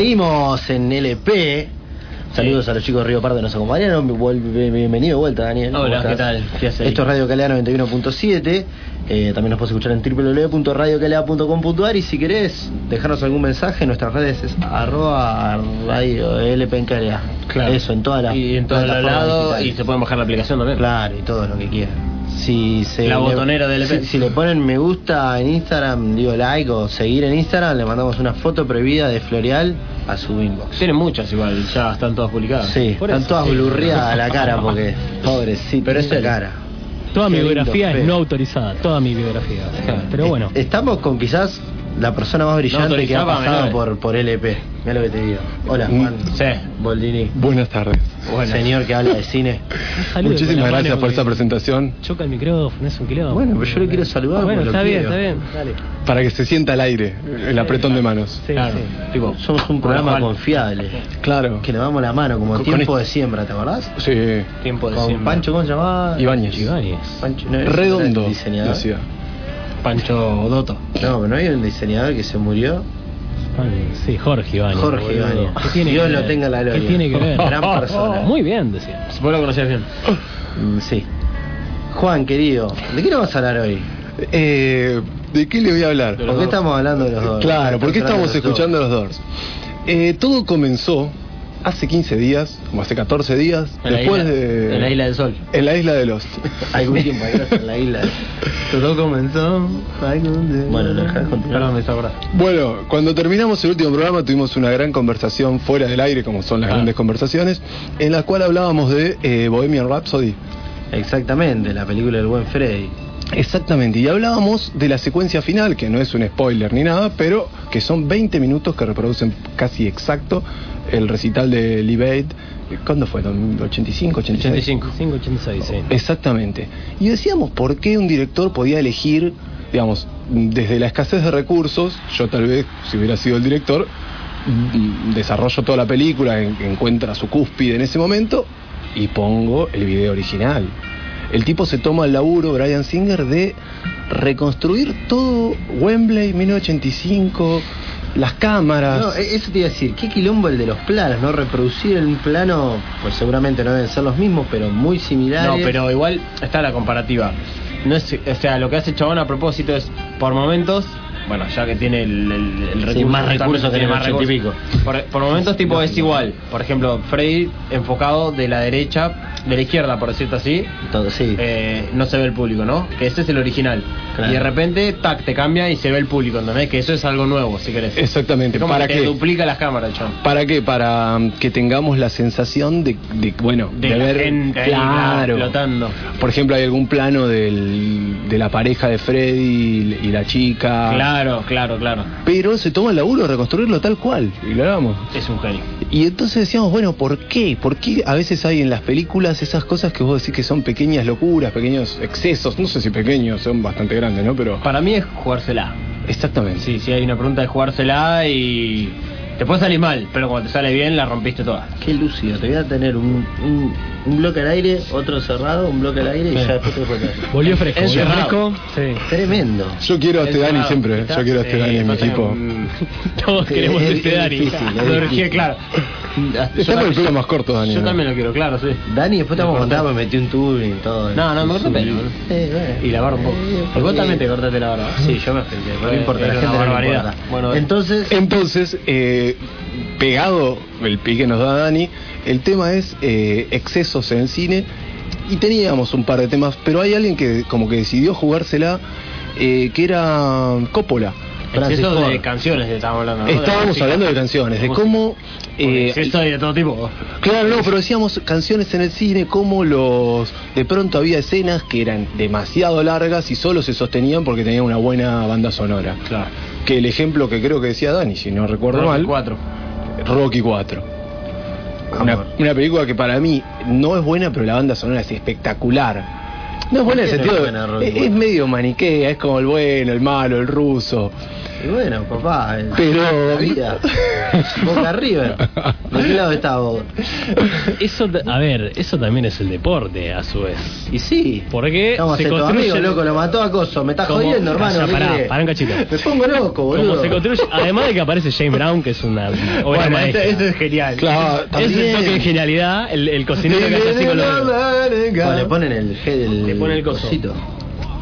Seguimos en LP. Saludos a los chicos de Río Pardo que nos acompañaron. Bienvenido de vuelta, Daniel. ¿Cómo Hola? ¿qué tal? ¿Qué? Esto es Radio Calea 91.7. Eh, también nos puedes escuchar en www.radiocalea.com.ar y si querés dejarnos algún mensaje en nuestras redes es arroba radio LP en Calea. Claro. Eso, en todas las Y en todos lados, y se pueden bajar la aplicación también. Claro, y todo lo que quieran. Si se La le- del. Si, si le ponen me gusta en Instagram, digo like o seguir en Instagram, le mandamos una foto prohibida de Floreal a su inbox. Tienen muchas igual, ya están todas publicadas. Sí, Por están eso, todas sí. blurriadas a la cara porque pobrecito, Pero es esa cara. Toda mi lindo biografía es feo. no autorizada, toda mi biografía. Pero bueno, Estamos con quizás la persona más brillante que ha pasado por, por LP. Mira lo que te digo. Hola, Mm, Juan. Sí. Boldini. Buenas tardes. Bueno. Señor que habla de cine. Muchísimas gracias por esta presentación. Choca el micrófono, es un quilombo. Bueno, pero yo le quiero saludar. Bueno, porque está bien, quiero. está bien, dale. Para que se sienta al aire, el apretón de manos. Sí, Claro. sí. Tipo, Somos un programa Juan. confiable. Claro. Que le damos la mano, como Con- tiempo con- de siembra, ¿te acordás? Sí. tiempo de Con siembra. Pancho, ¿cómo se llamaba? Ibáñez. Ibáñez. Pancho, no, Redondo. diseñador. Pancho Doto. No, pero no hay un diseñador que se murió. Sí, Jorge Ibáñez. Jorge boludo. Ibáñez. ¿Qué tiene Dios que lo tenga en la gloria. ¿Qué tiene que ver? Gran persona. Muy bien, decía. Vos lo conocías bien. Mm, sí. Juan, querido, ¿de qué nos vas a hablar hoy? Eh, ¿De qué le voy a hablar? ¿Por qué estamos hablando de los dos? Claro, ¿por qué Estamos escuchando los dos? Eh, todo comenzó hace 15 días, como hace 14 días, En después isla- de... en la Isla del Sol. En la isla de Lost. Algún tiempo atrás en la isla. Todo comenzó. Bueno, no dejas de continuar. Bueno, cuando terminamos el último programa tuvimos una gran conversación fuera del aire, como son las Ah. grandes conversaciones, en la cual hablábamos de eh, Bohemian Rhapsody. Exactamente, la película del buen Freddy. Exactamente, y hablábamos de la secuencia final, que no es un spoiler ni nada, pero que son 20 minutos que reproducen casi exacto el recital de Aid. ¿Cuándo fue? ¿85, 86? 85. 586, sí. Exactamente. Y decíamos por qué un director podía elegir, digamos, desde la escasez de recursos, yo tal vez, si hubiera sido el director, desarrollo toda la película, en- encuentra su cúspide en ese momento y pongo el video original. El tipo se toma el laburo, Brian Singer, de reconstruir todo Wembley 1985, las cámaras. No, e- eso te iba a decir, qué quilombo el de los planos, ¿no? Reproducir en un plano, pues seguramente no deben ser los mismos, pero muy similares. No, pero igual está la comparativa. No es, o sea, lo que hace Chabón a propósito es, por momentos, bueno, ya que tiene el, el, el Sí, recurso, más recursos que tiene en el más 80 y recursos. Por, por momentos, tipo, es igual. Por ejemplo, Freddy enfocado de la derecha, de la izquierda, por decirlo así, Todo, sí. eh, no se ve el público, ¿no? Que ese es el original. Claro. Y de repente, tac, te cambia y se ve el público, ¿entendés? Que eso es algo nuevo, si querés. Exactamente. Es como ¿Para que te qué? duplica las cámaras, Chabón. ¿Para qué? Para um, que tengamos la sensación de, de, bueno, De de, la ver gente ahí, claro. flotando. Por ejemplo, hay algún plano del, de la pareja de Freddy y, y la chica. Claro, claro, claro. Pero se toma el laburo de reconstruirlo tal cual. Y lo hagamos. Es un genio. Y entonces decíamos, bueno, ¿por qué? ¿Por qué a veces hay en las películas esas cosas que vos decís que son pequeñas locuras, pequeños excesos? No sé si pequeños, son bastante grandes, ¿no? Pero. Para mí es jugársela. Exactamente. Sí, sí, hay una pregunta de jugársela y te puede salir mal, pero cuando te sale bien la rompiste toda. Qué lúcido, te voy a tener un, un, un bloque al aire, otro cerrado, un bloque al aire y Sí. ya después te puedo Volvió fresco. volvió fresco. Sí. Tremendo. Yo quiero a este Dani siempre, ¿eh? yo quiero a este Dani en mi equipo. Todos queremos es- este es Dani. difícil. claro. Está con el pelo más corto, Dani. Yo ¿no? también lo quiero, claro, sí. Dani, después te vamos a contar, me metí un tubing y todo. No, no, me corté pelo. Y la barba un poco. Y vos también te cortaste la barba. Sí, yo me afeité, no importa, la gente no. Bueno, entonces, Entonces, eh, pegado el pique que nos da Dani, el tema es eh, excesos en cine. Y teníamos un par de temas, pero hay alguien que como que decidió jugársela, eh, que era Coppola. Exceso de Ford. canciones estábamos hablando. ¿no? De Estábamos hablando de canciones, de cómo... Eh, exceso de todo tipo. Claro, no, pero decíamos canciones en el cine, como los. De pronto había escenas que eran demasiado largas y solo se sostenían porque tenían una buena banda sonora. Claro. Que el ejemplo que creo que decía Dani, si no recuerdo mal, Cuatro. Rocky 4. Una, una película que para mí no es buena, pero la banda sonora es espectacular. No es buena en el ¿Por qué no sentido. es buena Rocky es, es 4? medio maniquea, es como el bueno, el malo, el ruso. Y bueno, papá, el- Pero- la vida. Boca River. ¿De qué lado está vos? Eso, a ver, eso también es el deporte, a su vez. Y sí. Porque Vamos a se construye- amigo, loco, lo mató a Coso. Me estás jodiendo, hermano. Calla, ¿qué pará, pará un cachito. Me pongo loco, boludo. Como se construye, además de que aparece James Brown, que es una Bueno, maestra. este, este es genial. Claro, Es el también. toque de genialidad, el, el cocinero que hace así con los le ponen el, el, Le ponen el coso. cosito.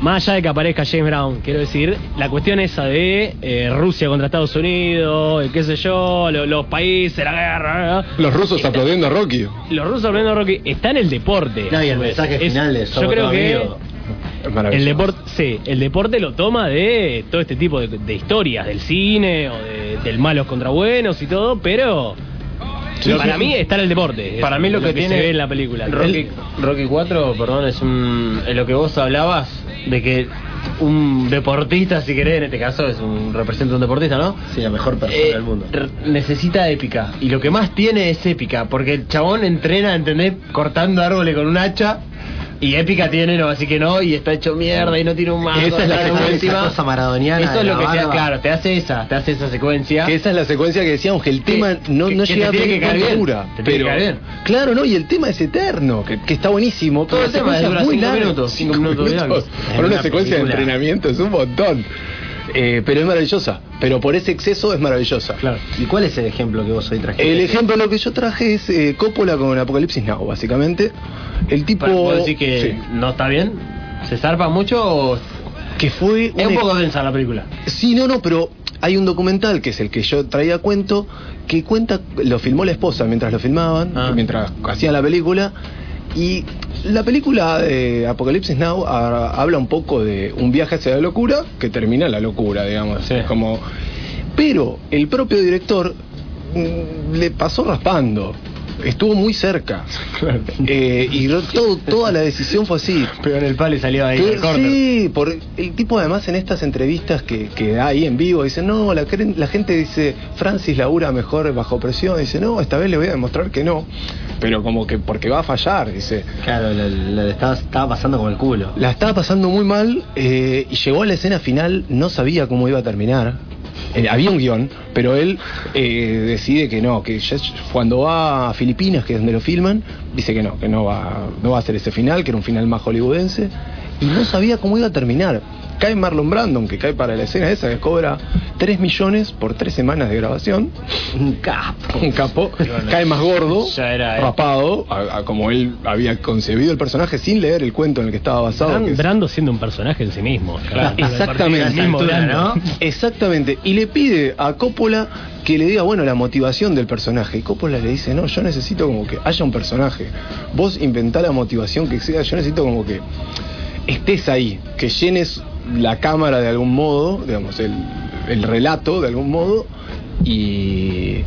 Más allá de que aparezca James Brown, quiero decir, la cuestión esa de eh, Rusia contra Estados Unidos, qué sé yo, lo- los países, la guerra. Los rusos Está- aplaudiendo a Rocky. Los rusos hablando Rocky está en el deporte. No, y el mensaje Es- final de Yo somos creo todos que amigos. Es maravilloso. el deporte, sí, el deporte lo toma de todo este tipo de, de historias, del cine o de, del malos contra buenos y todo, pero Sí, para sí. mí está en el deporte. Para mí lo que tiene se ve en la película. Rocky, Rocky 4, perdón, es un es lo que vos hablabas de que un deportista, si querés, en este caso es un representa un deportista, ¿no? Sí, la mejor persona Eh, del mundo. necesita épica y lo que más tiene es épica porque el chabón entrena, ¿entendés? Cortando árboles con un hacha y épica tiene, no, así que no, y está hecho mierda y no tiene un mango. Esa es la secuencia, cosa maradoniana Eso de es lo la que te, claro, te hace esa, te hace esa secuencia. Que esa es la secuencia que decíamos que el tema no, que- no que te llega a tiene tener que caer bien, dura, te tiene que pero bien. claro, no, y el tema es eterno, que, que está buenísimo. Todo el tema dura es muy cinco larga. minutos, cinco minutos de diálogo. Para una una secuencia de película. entrenamiento es un montón. Eh, pero es maravillosa, pero por ese exceso es maravillosa. Claro. ¿Y cuál es el ejemplo que vos hoy trajiste? El ejemplo lo que yo traje es eh, Coppola con Apocalipsis Now, básicamente. El tipo ¿Vos decís que sí, no está bien? ¿Se zarpa mucho o que fue es un poco densa la película? Sí, no, no, pero hay un documental que es el que yo traía a cuento, que cuenta, lo filmó la esposa mientras lo filmaban, Ah. mientras hacían la película, y la película de Apocalipsis Now a- habla un poco de un viaje hacia la locura que termina en la locura, digamos. Sí. Es como... Pero el propio director mm, le pasó raspando. Estuvo muy cerca. Eh, y todo, toda la decisión fue así. Pero en el palo salió ahí Que- el corner. sí, por el tipo además en estas entrevistas que, que da ahí en vivo dice, no, la, la gente dice, Francis labura mejor bajo presión, dice, no, esta vez le voy a demostrar que no, pero como que porque va a fallar, dice. Claro, le, le estaba, estaba pasando como el culo. La estaba pasando muy mal eh, y llegó a la escena final, no sabía cómo iba a terminar. Eh, había un guion, pero él eh, decide que no, que cuando va a Filipinas, que es donde lo filman, dice que no, que no va, no va a ser ese final, que era un final más hollywoodense, y no sabía cómo iba a terminar. Cae Marlon Brandon, que cae para la escena esa, que cobra 3 millones por 3 semanas de grabación, Un capo. un capo, cae más gordo, Ya era, eh. rapado, a- a como él había concebido el personaje sin leer el cuento en el que estaba basado. Bran- que es- Brando siendo un personaje en sí mismo. Claro, exactamente. El mismo Altura, Brando. ¿no? Exactamente. Y le pide a Coppola que le diga, bueno, la motivación del personaje. Y Coppola le dice, no, yo necesito como que haya un personaje. Vos inventá la motivación que sea, yo necesito como que estés ahí, que llenes la cámara de algún modo, digamos, el, el relato de algún modo. Y,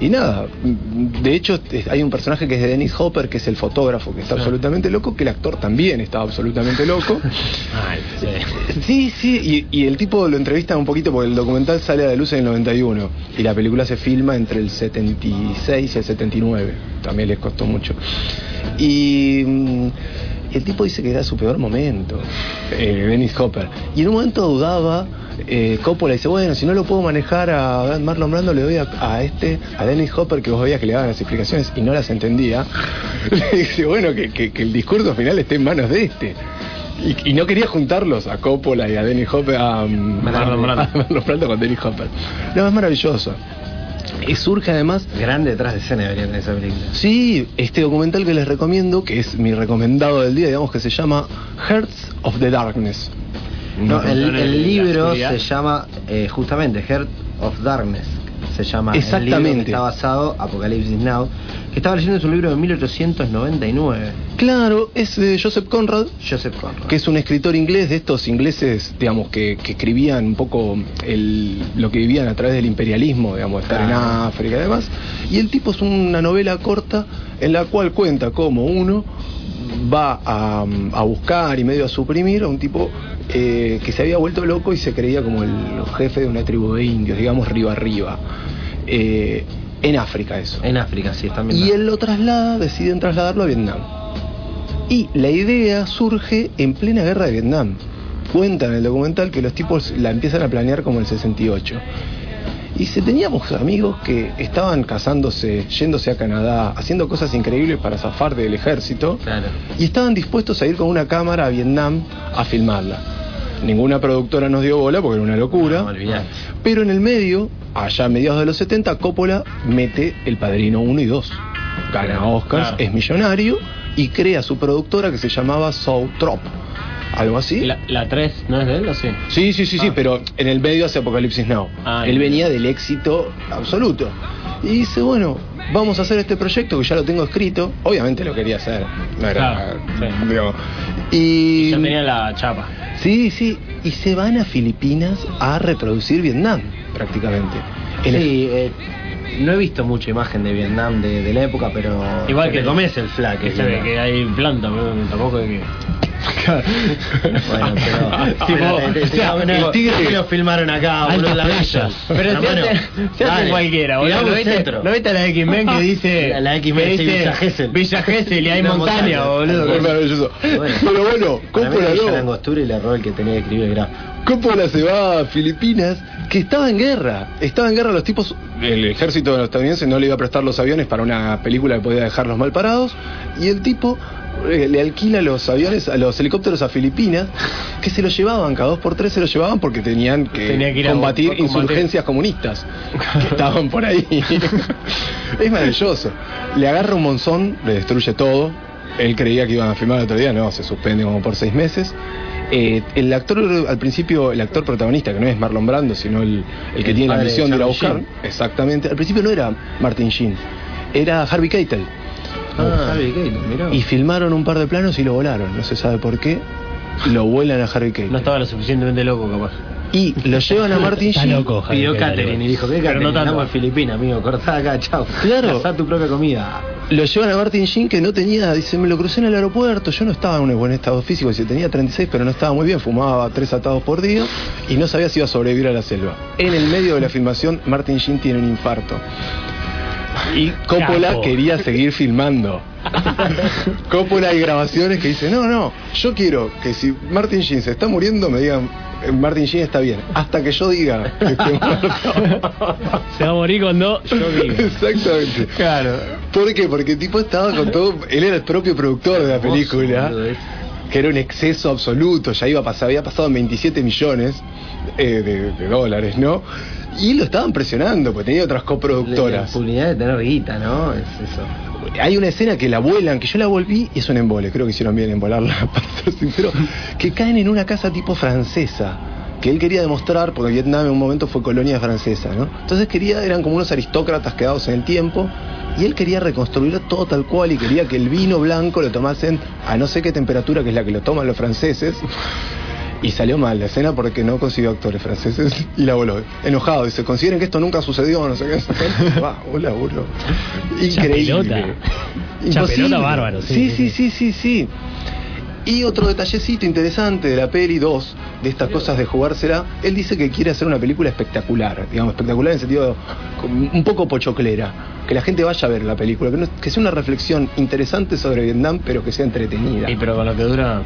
y nada, de hecho hay un personaje que es de Dennis Hopper, que es el fotógrafo, que está absolutamente loco, que el actor también está absolutamente loco. Ay, sí. Sí, sí, y, y el tipo lo entrevista un poquito porque el documental sale a la luz en el 91 y la película se filma entre el 76 y el 79, también les costó mucho. Y mm, el tipo dice que era su peor momento, eh, Dennis Hopper. Y en un momento dudaba, eh, Coppola dice, bueno, si no lo puedo manejar a Marlon Brando, le doy a, a este, a Dennis Hopper, que vos veías que le daban las explicaciones y no las entendía. Le dice, bueno, que, que- que el discurso final esté en manos de este. Y, y no quería juntarlos a Coppola y a Dennis Hopper, a, um, Marlon Brando. Brando con Dennis Hopper. No, es maravilloso. Surge además Grande detrás de escena debería tener esa película. Sí, este documental que les recomiendo, que es mi recomendado del día, digamos que se llama Hearts of the Darkness. No, el, en libro se llama eh, justamente Heart of Darkness. Se llama el libro que Exactamente. está basado Apocalipsis Now. Que estaba leyendo es un libro de 1899. Claro, es de Joseph Conrad, Joseph Conrad. que es un escritor inglés de estos ingleses, digamos, que, que escribían un poco el, lo que vivían a través del imperialismo, digamos, estar en. África y demás. Y el tipo es una novela corta en la cual cuenta cómo uno va a, a buscar y medio a suprimir a un tipo eh, que se había vuelto loco y se creía como el jefe de una tribu de indios, digamos, arriba arriba. Eh, en África eso. En África, sí, viendo. Y él lo traslada, deciden trasladarlo a Vietnam. Y la idea surge en plena guerra de Vietnam. cuentan en el documental que los tipos la empiezan a planear como el 68. Y se teníamos amigos que estaban casándose, yéndose a Canadá, haciendo cosas increíbles para zafar del ejército. Claro. Y estaban dispuestos a ir con una cámara a Vietnam a filmarla. Ninguna productora nos dio bola porque era una locura. No. Pero en el medio, allá a mediados de los 70, Coppola mete El Padrino 1 y 2. Gana Oscars, claro. es millonario y crea su productora que se llamaba Soul Trop. Algo así. La, la 3, ¿no es de él o sí? Sí, sí, sí, sí, Ah. pero en el medio hace Apocalipsis Now. Ah, Él venía del éxito absoluto. Y dice, bueno, vamos a hacer este proyecto que ya lo tengo escrito. Obviamente lo quería hacer. No era. Claro, sí. y. Ya tenía la chapa. Sí, sí. Y se van a Filipinas a reproducir Vietnam, prácticamente. El- Sí, eh, no he visto mucha imagen de Vietnam de, de la época, pero Igual te que comes el flaque. Que ve que hay planta, pero tampoco es que. Bueno, pero. Tipo, o sea, el tigre- ¿qué lo filmaron acá, boludo, la playas. Villa? Pero se hace, se hace dale, cualquiera, boludo. tirame ¿No un viste, centro. ¿No viste la de X-Men que dice. La- la X-Men Villa Gesell. Villa Gesell y hay montaña, boludo. Es maravilloso. Bueno. Pero bueno, Villa no. Langostura y el error que tenía que escribir era. Coppola se va a Filipinas, que estaba en guerra. Estaba en guerra los tipos. El ejército estadounidense no le iba a prestar los aviones para una película que podía dejarlos mal parados. Y el tipo le alquila los aviones, a los helicópteros a Filipinas, que se los llevaban, cada dos por tres se los llevaban porque tenían que, Tenía que ir a combatir combatir. insurgencias comunistas que estaban por ahí. es maravilloso. Le agarra un monzón, le destruye todo. Él creía que iban a filmar el otro día, no, se suspende como por seis meses. Eh, el actor, al principio, el actor protagonista, que no es Marlon Brando, sino el, el que El tiene la de misión de ir a buscar, Sheen. exactamente, al principio no era Martin Sheen, era Harvey Keitel. Ah, Harvey Keitel, mirá. Y filmaron un par de planos y lo volaron, no se sabe por qué. Lo vuelan a Harvey Keitel. No estaba lo suficientemente loco, capaz. Y lo llevan a Martin Está Sheen. loco, Javier, Pidió catering loco. y dijo, ¿qué Pero catering? no tanto. Estamos en Filipinas, amigo, cortá acá, chao. Claro. Haz tu propia comida. Lo llevan a Martin Sheen que no tenía, dice, me lo crucé en el aeropuerto, yo no estaba en un buen estado físico, dice, tenía 36 pero no estaba muy bien, fumaba tres atados por día y no sabía si iba a sobrevivir a la selva. En el medio de la filmación, Martin Sheen tiene un infarto. Y Coppola Capo. quería seguir filmando. Coppola hay grabaciones que dice, no, no, yo quiero que si Martin Sheen se está muriendo me digan, "Eh, Martin Sheen está bien, hasta que yo diga que esté muerto. Se va a morir cuando yo diga. Exactamente. Claro. ¿Por qué? Porque el tipo estaba con todo. Él era el propio productor de la película, que era un exceso absoluto. Ya iba a pasar, había pasado en 27 millones eh, de, de dólares, ¿no? Y lo estaban presionando, porque tenía otras La coproductoras. impunidad de tener guita, ¿no? Es eso. Hay una escena que la vuelan, que yo la volví y es un embole. Creo que hicieron bien en volarla, para ser sincero. Que caen en una casa tipo francesa. Que él quería demostrar, porque Vietnam en un momento fue colonia francesa, ¿no? Entonces quería, eran como unos aristócratas quedados en el tiempo. Y él quería reconstruir todo tal cual y quería que el vino blanco lo tomasen a no sé qué temperatura, que es la que lo toman los franceses. Y salió mal la escena porque no consiguió actores franceses y la voló. Enojado, dice, consideren que esto nunca sucedió, no sé qué. Va, un laburo. Increíble. Chapelota. Imposible. Chapelota bárbaro, sí, Sí, sí, sí, sí, sí. Y otro detallecito interesante de la peli 2, de estas cosas de jugársela, él dice que quiere hacer una película espectacular, digamos, espectacular en el sentido un poco pochoclera, que la gente vaya a ver la película, que, no- que sea una reflexión interesante sobre Vietnam, pero que sea entretenida. Y pero con lo que dura.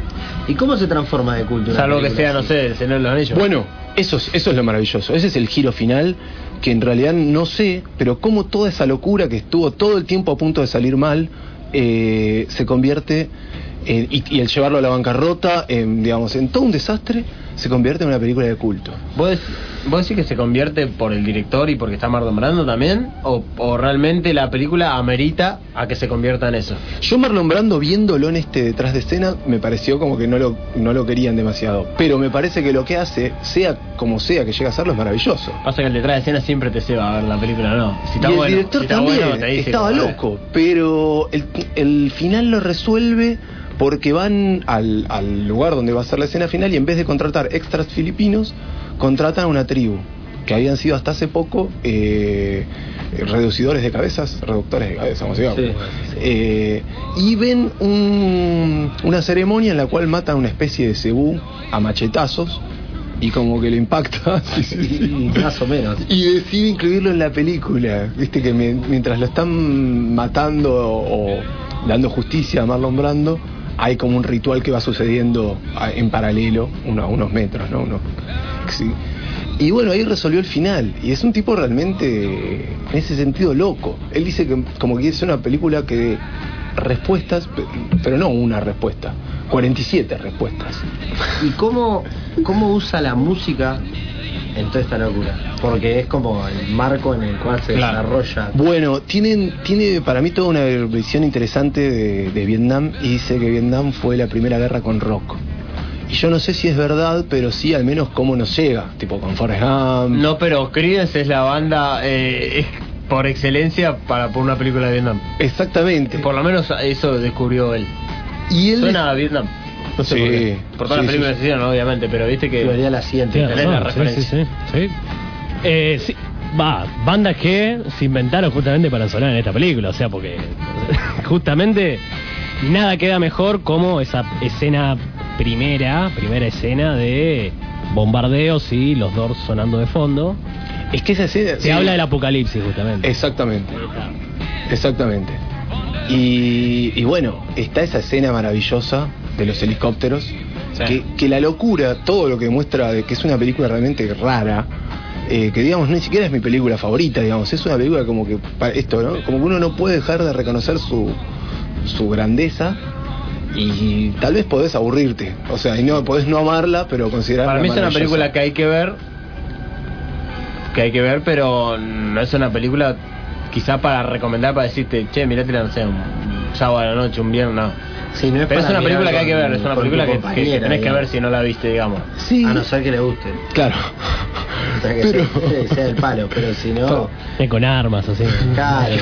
¿Y cómo se transforma de cultura? Salvo que sea, no sé, el Señor de los Anillos. Bueno, eso es, eso es lo maravilloso. Ese es el giro final que en realidad no sé, pero cómo toda esa locura que estuvo todo el tiempo a punto de salir mal eh, se convierte en- y, el llevarlo a la bancarrota, en, digamos, en todo un desastre, se convierte en una película de culto. ¿Vos, ¿Vos decís que se convierte por el director y porque está Marlon Brando también? ¿O, o realmente la película amerita a que se convierta en eso? Yo Marlon Brando viéndolo en este detrás de escena me pareció como que no lo, no lo querían demasiado, pero me parece que lo que hace, sea como sea que llegue a hacerlo, es maravilloso. Pasa que el detrás de escena siempre te se va a ver la película, ¿no? Si está y el bueno, director si está también bueno, te dice estaba loco, pero el, el final lo resuelve porque van al, al lugar donde va a ser la escena final y en vez de contratar extras filipinos, contratan a una tribu que habían sido hasta hace poco eh, reducidores de cabezas, reductores de cabezas, como se llama. Sí. Eh, y ven un- una ceremonia en la cual matan a una especie de cebú a machetazos y como que le impacta. sí, más o menos. Y decide incluirlo en la película. Viste que mi- mientras lo están matando o dando justicia a Marlon Brando, hay como un ritual que va sucediendo a- en paralelo, uno unos metros, ¿no? Uno- sí. Y bueno, ahí resolvió el final. Y es un tipo realmente, en ese sentido, loco. Él dice que como que es una película que respuestas, pe- pero no una respuesta, 47 respuestas. ¿Y cómo, cómo usa la música en toda esta locura? Porque es como el marco en el cual se Claro. desarrolla. Bueno, tienen, tiene para mí toda una visión interesante de, de Vietnam y dice que Vietnam fue la primera guerra con rock. Y yo no sé si es verdad, pero sí al menos cómo nos llega, tipo con Forrest Gump. No, pero Creedence es la banda eh, es por excelencia para por una película de Vietnam. Exactamente. Por lo menos eso descubrió él. y él Suena a Vietnam. No sé Sí, por qué. Por todas sí, las películas sí, que se hicieron, obviamente, pero viste que. Debería la siguiente. Tenés la referencia. sí, sí, sí. Eh, sí, va, bandas que se inventaron justamente para sonar en esta película, o sea, porque justamente nada queda mejor como esa escena primera, primera escena de bombardeos y los Doors sonando de fondo. Es que esa escena... Se sí. habla del apocalipsis justamente. Exactamente, exactamente. Y, y bueno, está esa escena maravillosa de los helicópteros, Sí. que, que la locura, todo lo que muestra de que es una película realmente rara, eh, que digamos ni siquiera es mi película favorita, digamos, es una película como que, esto, ¿no? Como que uno no puede dejar de reconocer su, su grandeza y tal vez podés aburrirte, o sea, y no podés no amarla, pero considerarla Para mí es una película que hay que ver. Que hay que ver, pero no es una película quizá para recomendar, para decirte, che, mirate, no sé, un sábado a la noche, un viernes, no. Sí, no es Pero es una película que hay que ver, es una película que, tenés que ver si no la viste, digamos. Sí, A no ser que le guste. claro. O sea, que Pero- sea, sea el palo, pero si no. Con armas, así. Claro.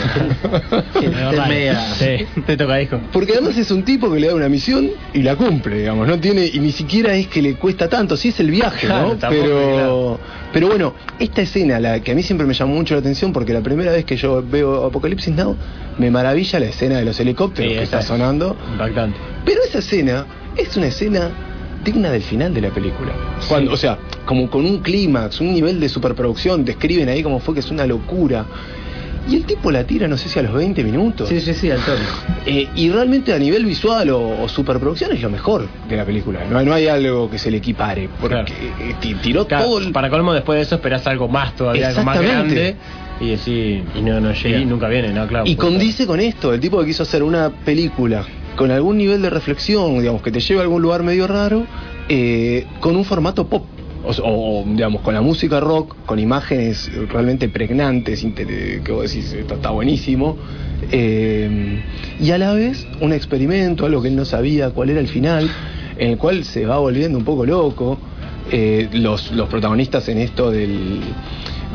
Verdad. media- Sí. Te toca, hijo. Porque además es un tipo que le da una misión y la cumple, digamos, no tiene, y ni siquiera es que le cuesta tanto, sí es el viaje, Claro, ¿no? tampoco, Pero, claro. Pero bueno, esta escena, la que a mí siempre me llamó mucho la atención, porque la primera vez que yo veo Apocalipsis Now, me maravilla la escena de los helicópteros Sí, que está es sonando. Impactante. Pero esa escena es una escena digna del final de la película. Cuando, O sea, como con un clímax, un nivel de superproducción, describen ahí como fue que es una locura. Y el tipo la tira, no sé si a los 20 minutos. Sí, sí, sí, al toque. Eh, y realmente a nivel visual o, o superproducción es lo mejor de la película. No, hay- no hay algo que se le equipare. Porque Claro. eh, ti- tiró Claro, todo el... Para colmo, después de eso esperás algo más todavía, algo más grande. Y decís, Y no, no llega. y nunca viene, ¿no? Claro. Y condice con esto, el tipo que quiso hacer una película con algún nivel de reflexión, digamos, que te lleve a algún lugar medio raro, eh, con un formato pop. O, o, digamos, con la música rock, con imágenes realmente pregnantes, que vos decís, esto está buenísimo. eh, y a la vez un experimento, algo que él no sabía cuál era el final, en el cual se va volviendo un poco loco. Eh, los, los protagonistas en esto del,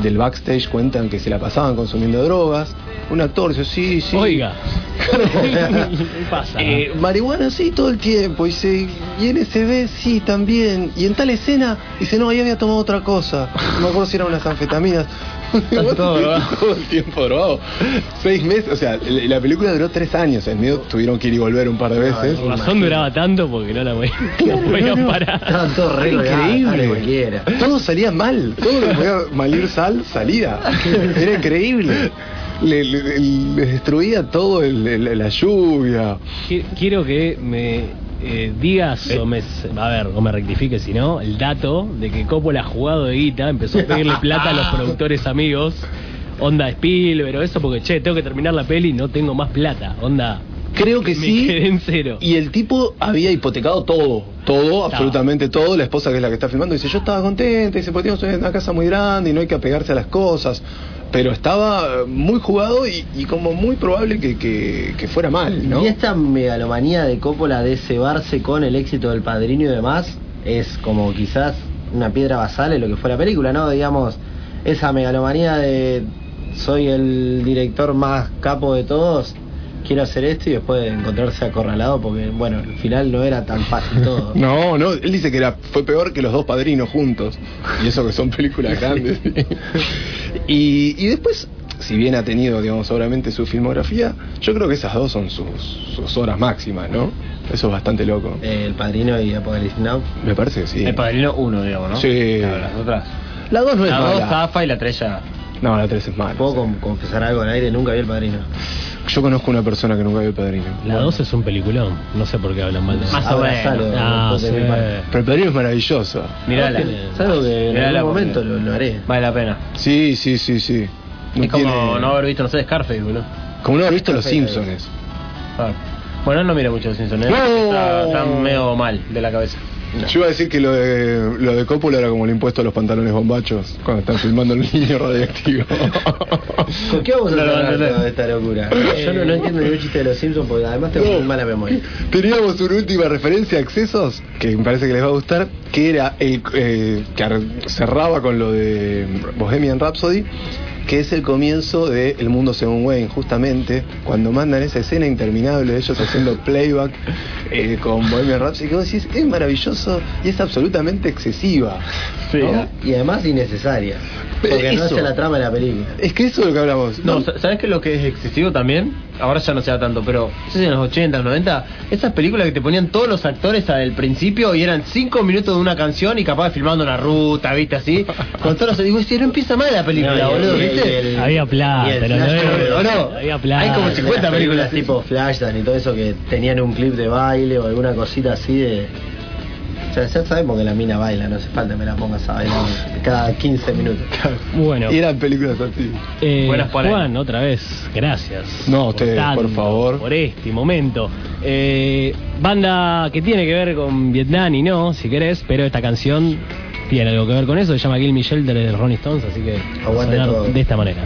del backstage cuentan que se la pasaban consumiendo drogas. Un actor dice, sí, sí. Oiga. Claro. ¿Qué pasa? Eh, marihuana sí todo el tiempo, dice, y LSD sí también, y en tal escena, dice, no, ahí había tomado otra cosa, no me acuerdo si eran unas anfetaminas. todo el tiempo drogado. Seis meses, o sea, la la película duró tres años, en medio tuvieron que ir y volver un par de veces. Por razón duraba tanto porque no la voy, Claro, no no, no. parar. Estaban todos re increíble. Todo salía mal. Todo lo que podía malir sal salía. Era increíble. Le, le- les destruía todo el- el- la lluvia. Qui- Quiero que me eh, digas o me, a ver, o me rectifique si no, el dato de que Coppola jugado de guita empezó a pedirle plata a los productores amigos, onda Spielberg o eso, porque che, tengo que terminar la peli, no tengo más plata, onda. Creo que sí. quedé en cero. Y el tipo había hipotecado todo, todo, absolutamente todo. La esposa, que es la que está filmando, dice: Yo estaba contenta, dice: Porque tenemos una casa muy grande y no hay que apegarse a las cosas. Pero estaba eh, muy jugado y, y como muy probable que, que- que fuera mal, ¿no? Y esta megalomanía de Coppola de cebarse con el éxito del padrino y demás es como quizás una piedra basal en lo que fue la película, ¿no? Digamos, esa megalomanía de soy el director más capo de todos, quiero hacer esto y después de encontrarse acorralado porque, bueno, al final no era tan fácil todo. No, no, él dice que era, fue peor que los dos padrinos juntos. Y eso que son películas grandes. y, y después, si bien ha tenido, digamos, obviamente su filmografía, yo creo que esas dos son sus, sus horas máximas, ¿no? Eso es bastante loco. Eh, el padrino y Apocalipsis Now. Me parece que sí. El padrino uno, digamos, ¿no? Sí. Claro, las otras. La dos no es La dos mala. zafa y la tres ya. No, la 3 es mala. ¿Puedo con- confesar algo al aire? Nunca vi el padrino. Yo conozco una persona que nunca vio el padrino. La 2 es un peliculón. No sé por qué hablan mal de Más eso. o Abrazalo, menos. Ah, de sí. mi parte. Pero el padrino es maravilloso. Mirala. Es algo que en Mirala algún porque momento lo, lo haré. Vale la pena. Sí, sí, sí, sí. No es como tiene- no haber visto, no sé, Scarface, boludo. como no haber visto Los. Simpsons. Ah. Bueno, él no mira mucho los Simpsons, ¿eh? No. Está, está medio mal de la cabeza. Yo iba a decir que lo de, lo de Coppola era como el impuesto a los pantalones bombachos cuando están filmando el niño radioactivo. ¿Con qué vamos a No cerrar entender. toda esta locura? Yo no, no entiendo ningún chiste de los Simpsons porque además tengo No. muy mala memoria. Teníamos una última referencia a excesos que me parece que les va a gustar, que era el eh, que cerraba con lo de Bohemian Rhapsody, que es el comienzo de El Mundo Según Wayne, justamente cuando mandan esa escena interminable de ellos haciendo playback eh, con Bohemian Rhapsody, que vos decís, es maravilloso y es absolutamente excesiva. Sí, ¿no? Y además innecesaria. Porque no hace la trama de la película. Es que eso es lo que hablamos. No, sa- ¿sabes qué es lo que es excesivo también? Ahora ya no se da tanto, pero no sé si en los 80, los 90, esas películas que te ponían todos los actores al principio y eran 5 minutos de una canción y capaz filmando una ruta, ¿viste? Así, con todos los. Digo, "Sí, no empieza mal la película, No, boludo, y- y ¿viste? el- Había plata, pero no, Gordon, ¿o no? Había plata. Hay como Las 50 películas. tipo Flashdance y todo eso que tenían un clip de baile o alguna cosita así de. Ya sabemos que la mina baila, no hace falta que me la pongas a bailar cada 15 minutos. Bueno, Y eran películas así. eh, Buenas por ahí. Juan, otra vez, gracias. No, ustedes, tanto, por favor. Por este momento. Eh, banda que tiene que ver con Vietnam y no, si querés, pero esta canción tiene algo que ver con eso. Se llama Me Shelter de Ronnie Stones, así que va a Aguante sonar todo. de esta manera.